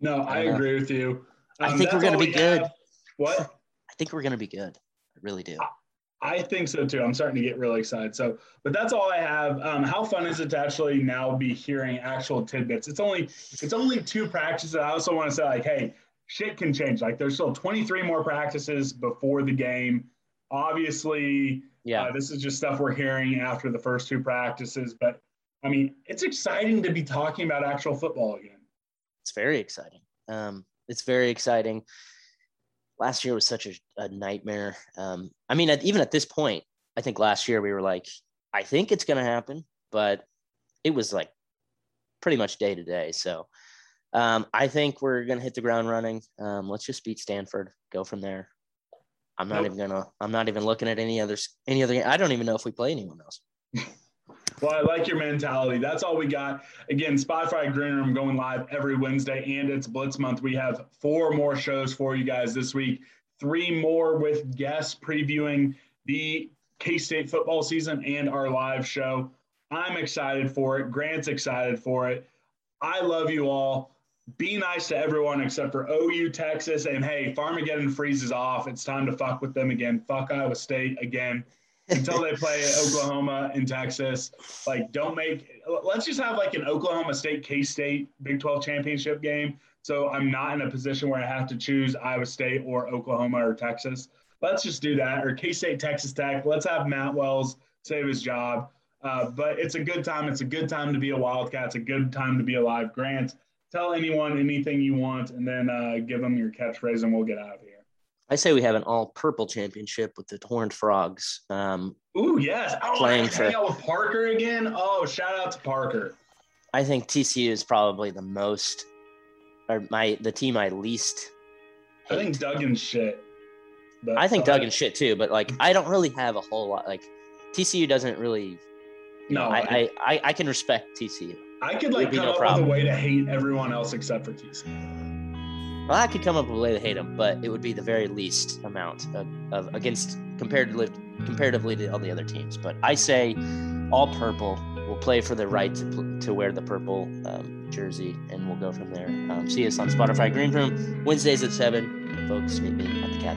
No, I, I agree with you. Um, I think we're going to be good. Have. What? I think we're going to be good. I really do. I think so too. I'm starting to get really excited. So, but that's all I have. Um, how fun is it to actually now be hearing actual tidbits? It's only it's only two practices. I also want to say like, hey, shit can change. Like, there's still 23 more practices before the game. Obviously, yeah, uh, this is just stuff we're hearing after the first two practices. But I mean, it's exciting to be talking about actual football again. It's very exciting. Um, it's very exciting last year was such a, a nightmare. Um, I mean, at, even at this point, I think last year we were like, I think it's going to happen, but it was like pretty much day to day. So um, I think we're going to hit the ground running. Um, let's just beat Stanford, go from there. I'm not nope. even gonna. I'm not even looking at any others. Any other. I don't even know if we play anyone else. (laughs) Well, I like your mentality. That's all we got. Again, Spotify Green Room going live every Wednesday, and it's Blitz Month. We have four more shows for you guys this week. Three more with guests previewing the K State football season and our live show. I'm excited for it. Grant's excited for it. I love you all. Be nice to everyone except for OU Texas. And hey, Farmageddon freezes off. It's time to fuck with them again. Fuck Iowa State again until they play Oklahoma and Texas. Like, don't make. Let's just have like an Oklahoma State K State Big 12 championship game. So I'm not in a position where I have to choose Iowa State or Oklahoma or Texas. Let's just do that. Or K State Texas Tech. Let's have Matt Wells save his job. Uh, but it's a good time. It's a good time to be a Wildcat. It's a good time to be alive. Grant, tell anyone anything you want, and then uh, give them your catchphrase, and we'll get out of here. I say we have an all purple championship with the Horned Frogs. Um, Ooh, yes. Oh, Playing for- hang out with Parker again. Oh, shout out to Parker. I think TCU is probably the most, or my the team I least. I think hate. Duggan's shit. But I think uh, Duggan's shit too, but like I don't really have a whole lot. Like TCU doesn't really. No, I I, I, I, I can respect TCU. I could like come no up problem. with a way to hate everyone else except for TC. Well, I could come up with a way to hate them, but it would be the very least amount of, of against comparatively comparatively to all the other teams. But I say all purple. We'll play for the right to, to wear the purple um, jersey, and we'll go from there. Um, see us on Spotify Green Room Wednesdays at seven. Folks, meet me at the Cat